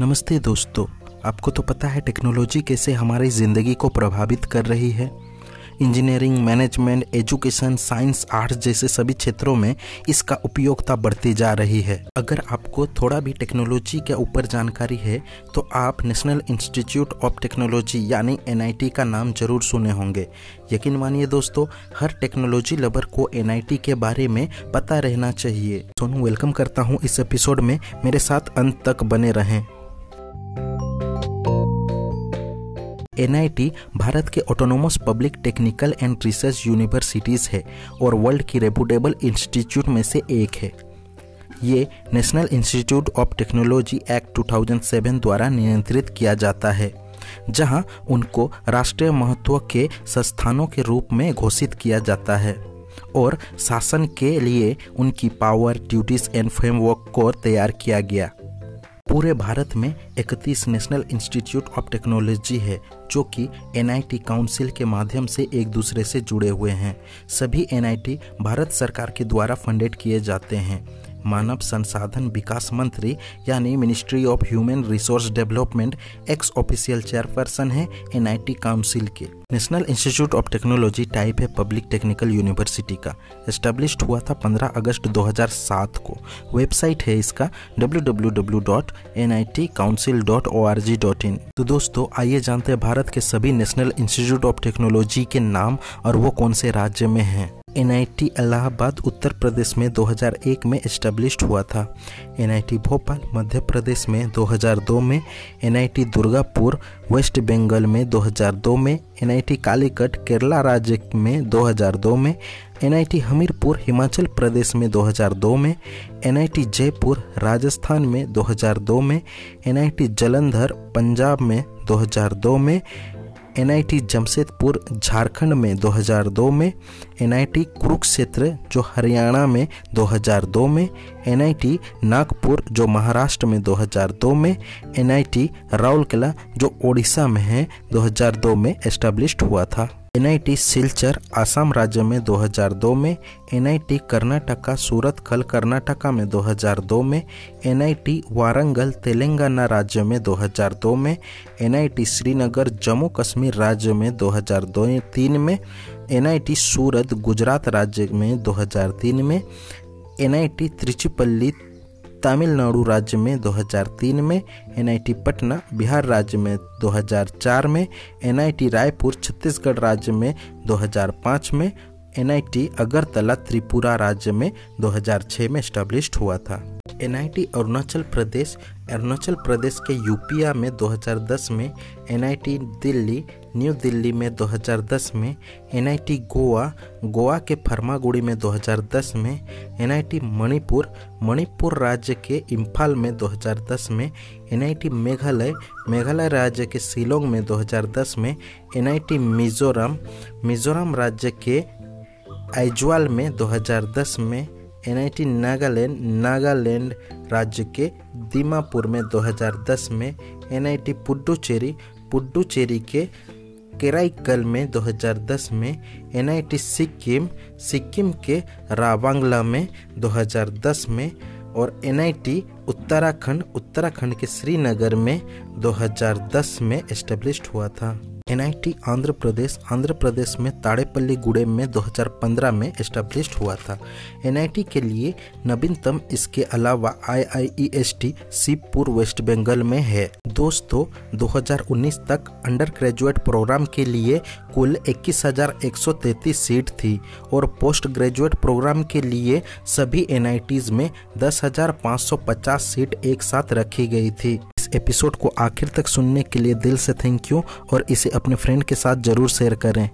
नमस्ते दोस्तों, आपको तो पता है टेक्नोलॉजी कैसे हमारी ज़िंदगी को प्रभावित कर रही है। Engineering, management, education, science, arts जैसे सभी क्षेत्रों में इसका उपयोगता बढ़ती जा रही है। अगर आपको थोड़ा भी टेक्नोलॉजी के ऊपर जानकारी है तो आप नेशनल इंस्टीट्यूट ऑफ़ टेक्नोलॉजी यानी एनआईटी का नाम ज़रूर सुने होंगे। यकीन मानिए दोस्तों, हर टेक्नोलॉजी लवर को एनआईटी के बारे में पता रहना चाहिए। सोनू, वेलकम करता हूँ इस एपिसोड में मेरे साथ अंत तक बने रहें। एनआईटी भारत के autonomous public technical and research universities है और वर्ल्ड की रेपुटेबल इंस्टीट्यूट में से एक है। ये National Institute of Technology Act 2007 द्वारा नियंत्रित किया जाता है, जहाँ उनको राष्ट्रीय महत्व के संस्थानों के रूप में घोषित किया जाता है और शासन के लिए उनकी पावर ड्यूटीज़ एंड फ्रेमवर्क को तैयार किया गया। पूरे भारत में 31 नेशनल इंस्टीट्यूट ऑफ़ टेक्नोलॉजी है, जो कि एनआईटी काउंसिल के माध्यम से एक दूसरे से जुड़े हुए हैं। सभी एनआईटी भारत सरकार के द्वारा फंडेड किए जाते हैं। मानव संसाधन विकास मंत्री, यानी Ministry of Human Resource Development ex official chairperson है एनआईटी काउंसिल के। National Institute of Technology type है पब्लिक टेक्निकल यूनिवर्सिटी का। एस्टेब्लिश्ड हुआ था 15 अगस्त 2007 को। वेबसाइट है इसका www.nitcouncil.org.in तो दोस्तों, आइए जानते हैं भारत के सभी नेशनल इंस्टीट्यूट ऑफ़ टेक्नोलॉजी के नाम और वो कौन से राज्य में हैं। एनआईटी इलाहाबाद उत्तर प्रदेश में 2001 में इस्टेब्लिश्ड हुआ था। एनआईटी भोपाल, मध्य प्रदेश में 2002 में, एनआईटी दुर्गापुर, वेस्ट बंगाल में 2002 में, एनआईटी कालीकट, केरला राज्य में 2002 में, एनआईटी हमीरपुर, हिमाचल प्रदेश में 2002 में, एनआईटी जयपुर, राजस्थान में 2002 में, एनआईटी जलंधर, पंजाब में 2002 में एनआईटी जमशेदपुर झारखंड में 2002 में, एनआईटी कुरुक्षेत्र जो हरियाणा में 2002 में, एनआईटी नागपुर जो महाराष्ट्र में 2002 में, एनआईटी राउरकेला जो ओडिशा में है 2002 में एस्टेब्लिश्ड हुआ था। एनआईटी सिलचर, आसाम राज्य में 2002 में, एनआईटी कर्नाटका, सूरत खल कर्नाटका में 2002 में, एनआईटी वारंगल, तेलंगाना राज्य में 2002 में, एनआईटी श्रीनगर, जम्मू कश्मीर राज्य में 2003 में, एनआईटी सूरत, गुजरात राज्य में 2003 में, एनआईटी त्रिचिपल्ली तमिलनाडु राज्य में 2003 में, एनआईटी पटना, बिहार राज्य में 2004 में, एनआईटी रायपुर, छत्तीसगढ़ राज्य में 2005 में, एनआईटी अगरतला, त्रिपुरा राज्य में 2006 में स्टैब्लिश्ड हुआ था। एनआईटी अरुणाचल प्रदेश अरुणाचल प्रदेश के यूपिया में 2010 में, एनआईटी दिल्ली, न्यू दिल्ली में 2010 में, एनआईटी गोवा गोवा के फर्मागुड़ी में 2010 में, एनआईटी मणिपुर मणिपुर राज्य के इम्फाल में 2010 में, एनआईटी मेघालय मेघालय राज्य के शिलोंग में 2010 में, एनआईटी मिजोरम मिजोरम राज्य के आइजवाल में 2010 में एनआईटी नागालैंड नागालैंड राज्य के दीमापुर में 2010 में एनआईटी पुडुचेरी पुडुचेरी के केराईकल में 2010 में एनआईटी सिक्किम सिक्किम के रावांगला में 2010 में और एनआईटी उत्तराखंड उत्तराखंड के श्रीनगर में 2010 में एस्टेब्लिश्ड हुआ था। एनआईटी आंध्र प्रदेश आंध्र प्रदेश में ताड़ेपल्ली गुड़े में 2015 में एस्टेब्लिश्ड हुआ था। एनआईटी के लिए नवीनतम इसके अलावा आईआईईएसटी शिवपुर वेस्ट बंगाल में है। दोस्तों 2019 तक अंडर ग्रेजुएट प्रोग्राम के लिए कुल 21,133 सीट थी और पोस्ट ग्रेजुएट प्रोग्राम के लिए सभी एन में 10,550 सीट एक साथ रखी गई थी। एपिसोड को आखिर तक सुनने के लिए दिल से थैंक यू और इसे अपने फ्रेंड के साथ ज़रूर शेयर करें।